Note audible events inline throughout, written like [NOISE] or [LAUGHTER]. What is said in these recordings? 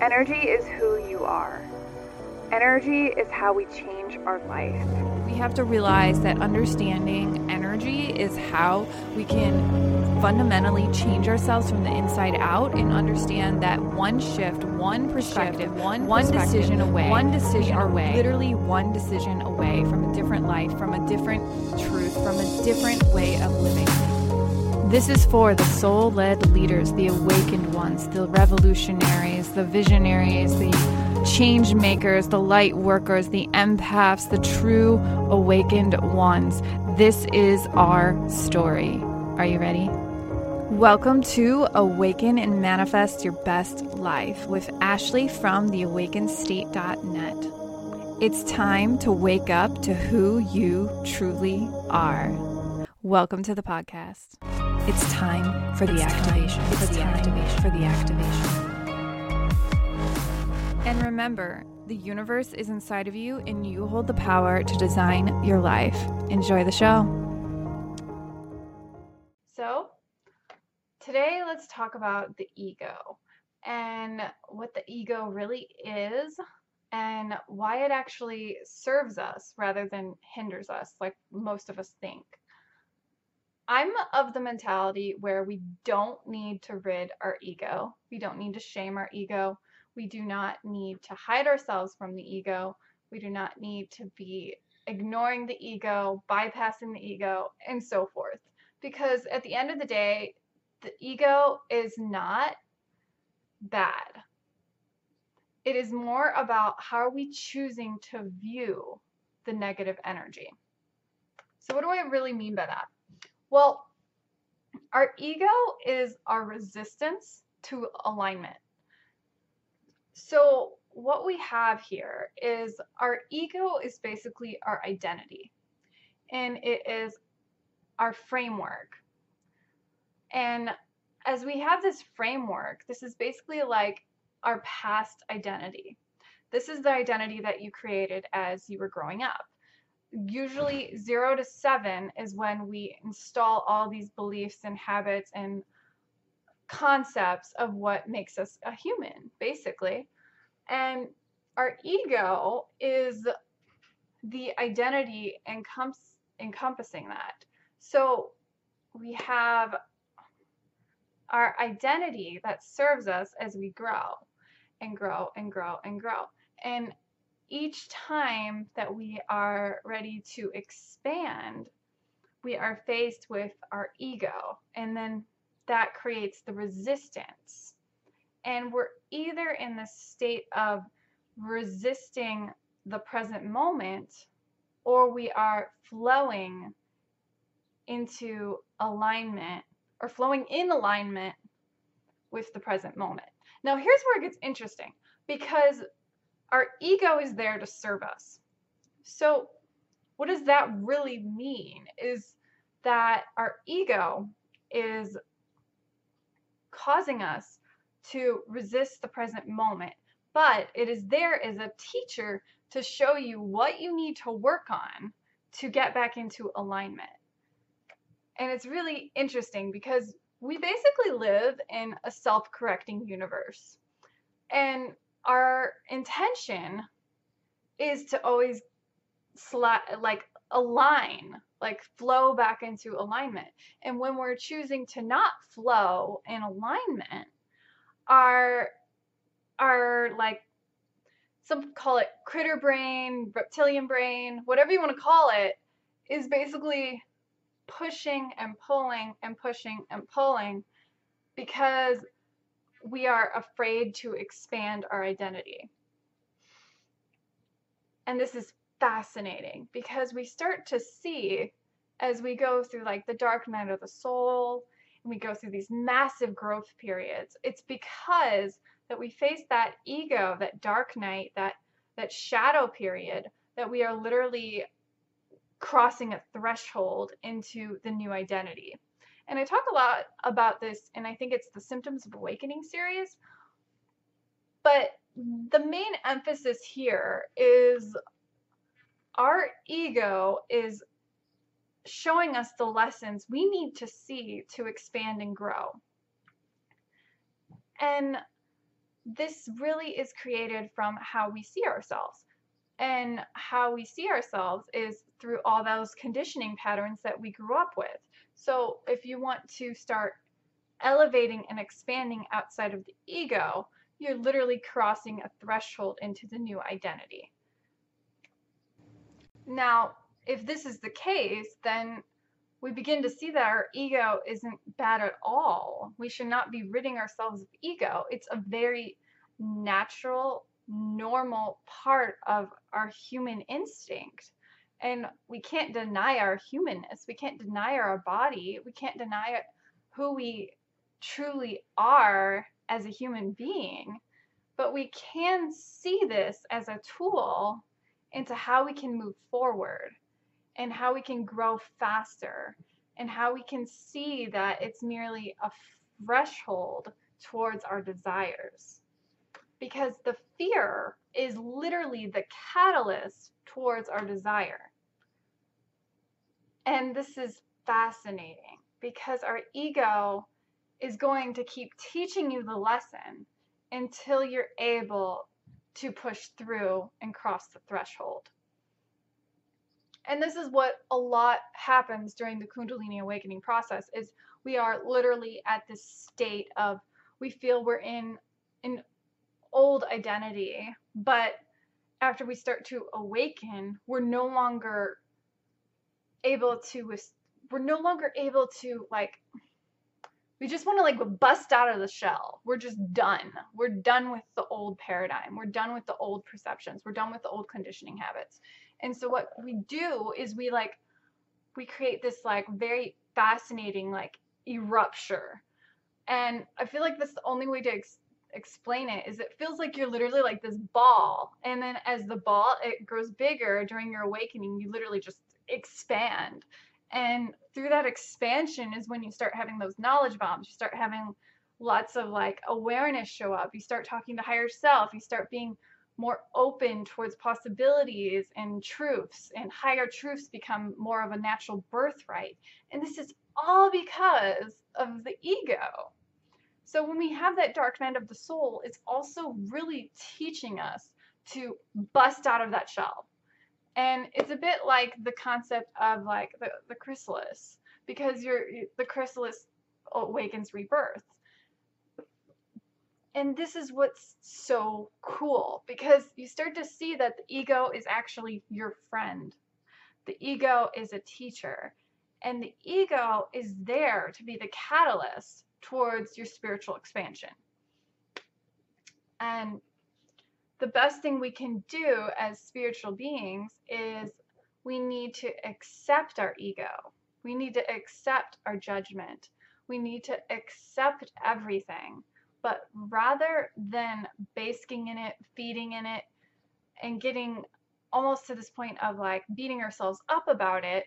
Energy is who you are. Energy is how we change our life. We have to realize that understanding energy is how we can fundamentally change ourselves from the inside out and understand that one shift, one perspective, shift, one one perspective, decision away, one decision away, literally one decision away from a different life, from a different truth, from a different way of living. This is for the soul led leaders, the awakened ones, the revolutionaries, the visionaries, the change makers, the light workers, the empaths, the true awakened ones. This is our story. Are you ready? Welcome to Awaken and Manifest Your Best Life with Ashley from theawakenedstate.net. It's time to wake up to who you truly are. Welcome to the podcast. It's time for the it's activation. Time for the activation. For the activation. And remember, the universe is inside of you and you hold the power to design your life. Enjoy the show. So, today let's talk about the ego and what the ego really is and why it actually serves us rather than hinders us, like most of us think. I'm of the mentality where we don't need to rid our ego. We don't need to shame our ego. We do not need to hide ourselves from the ego. We do not need to be ignoring the ego, bypassing the ego, and so forth. Because at the end of the day, the ego is not bad. It is more about how are we choosing to view the negative energy. So, what do I really mean by that? Well, our ego is our resistance to alignment. So what we have here is our ego is basically our identity and it is our framework. And as we have this framework, this is basically like our past identity. This is the identity that you created as you were growing up. Usually, zero to seven is when we install all these beliefs and habits and concepts of what makes us a human, basically. And our ego is the identity encom- encompassing that. So we have our identity that serves us as we grow and grow and grow and grow. And each time that we are ready to expand, we are faced with our ego. And then that creates the resistance. And we're either in the state of resisting the present moment or we are flowing into alignment or flowing in alignment with the present moment. Now, here's where it gets interesting because our ego is there to serve us. So, what does that really mean? Is that our ego is causing us to resist the present moment, but it is there as a teacher to show you what you need to work on to get back into alignment. And it's really interesting because we basically live in a self correcting universe. And our intention is to always sla- like align like flow back into alignment. And when we're choosing to not flow in alignment our our like some call it critter brain reptilian brain whatever you want to call it is basically pushing and pulling and pushing and pulling because we are afraid to expand our identity. And this is fascinating because we start to see as we go through like the dark night of the soul and we go through these massive growth periods it's because that we face that ego that dark night that that shadow period that we are literally crossing a threshold into the new identity and I talk a lot about this, and I think it's the Symptoms of Awakening series. But the main emphasis here is our ego is showing us the lessons we need to see to expand and grow. And this really is created from how we see ourselves. And how we see ourselves is through all those conditioning patterns that we grew up with. So if you want to start elevating and expanding outside of the ego, you're literally crossing a threshold into the new identity. Now, if this is the case, then we begin to see that our ego isn't bad at all. We should not be ridding ourselves of ego. It's a very natural, normal part of our human instinct. And we can't deny our humanness. We can't deny our body. We can't deny who we truly are as a human being. But we can see this as a tool into how we can move forward and how we can grow faster and how we can see that it's merely a threshold towards our desires. Because the fear is literally the catalyst towards our desire. And this is fascinating because our ego is going to keep teaching you the lesson until you're able to push through and cross the threshold. And this is what a lot happens during the Kundalini awakening process is we are literally at this state of we feel we're in an old identity, but after we start to awaken, we're no longer able to we're no longer able to like we just want to like bust out of the shell. We're just done. We're done with the old paradigm. We're done with the old perceptions. We're done with the old conditioning habits. And so what we do is we like we create this like very fascinating like erupture. And I feel like that's the only way to explain it is it feels like you're literally like this ball and then as the ball it grows bigger during your awakening you literally just expand and through that expansion is when you start having those knowledge bombs. You start having lots of like awareness show up. You start talking to higher self. You start being more open towards possibilities and truths, and higher truths become more of a natural birthright. And this is all because of the ego. So when we have that dark night of the soul, it's also really teaching us to bust out of that shell. And it's a bit like the concept of like the, the chrysalis because you're the chrysalis awakens rebirth. And this is what's so cool because you start to see that the ego is actually your friend. The ego is a teacher. And the ego is there to be the catalyst towards your spiritual expansion and the best thing we can do as spiritual beings is we need to accept our ego. We need to accept our judgment. We need to accept everything. But rather than basking in it, feeding in it, and getting almost to this point of like beating ourselves up about it,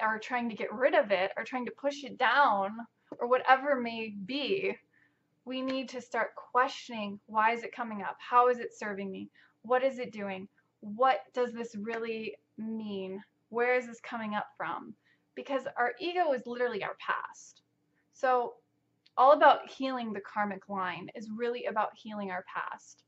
or trying to get rid of it, or trying to push it down, or whatever may be, we need to start questioning why is it coming up? How is it serving me? What is it doing? What does this really mean? Where is this coming up from? Because our ego is literally our past. So, all about healing the karmic line is really about healing our past.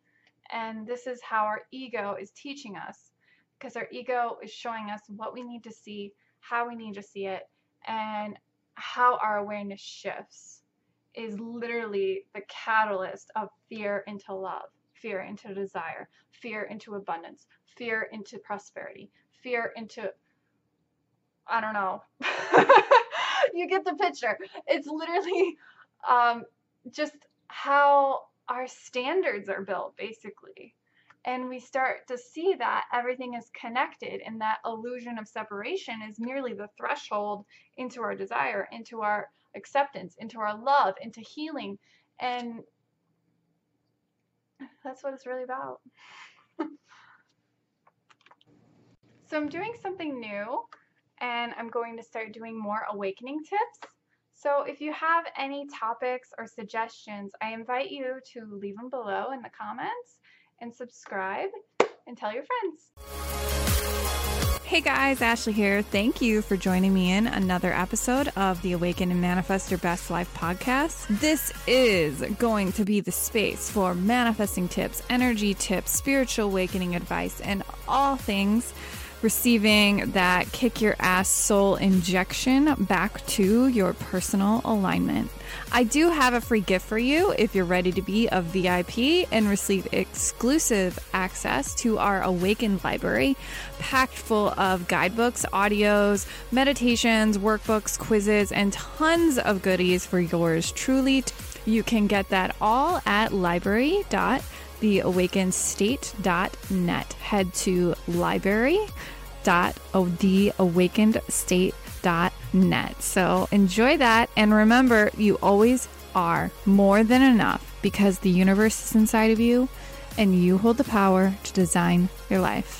And this is how our ego is teaching us because our ego is showing us what we need to see, how we need to see it, and how our awareness shifts is literally the catalyst of fear into love, fear into desire, fear into abundance, fear into prosperity, fear into, I don't know. [LAUGHS] you get the picture. It's literally um, just how our standards are built, basically. And we start to see that everything is connected, and that illusion of separation is merely the threshold into our desire, into our acceptance, into our love, into healing. And that's what it's really about. [LAUGHS] so I'm doing something new and I'm going to start doing more awakening tips. So if you have any topics or suggestions, I invite you to leave them below in the comments and subscribe. and tell your friends. Hey guys, Ashley here. Thank you for joining me in another episode of the Awaken and Manifest Your Best Life podcast. This is going to be the space for manifesting tips, energy tips, spiritual awakening advice, and all things receiving that kick your ass soul injection back to your personal alignment. I do have a free gift for you if you're ready to be a VIP and receive exclusive access to our Awakened library, packed full of guidebooks, audios, meditations, workbooks, quizzes, and tons of goodies for yours truly. You can get that all at library.com theawakenedstate.net. Head to library.theawakenedstate.net. So enjoy that. And remember, you always are more than enough because the universe is inside of you and you hold the power to design your life.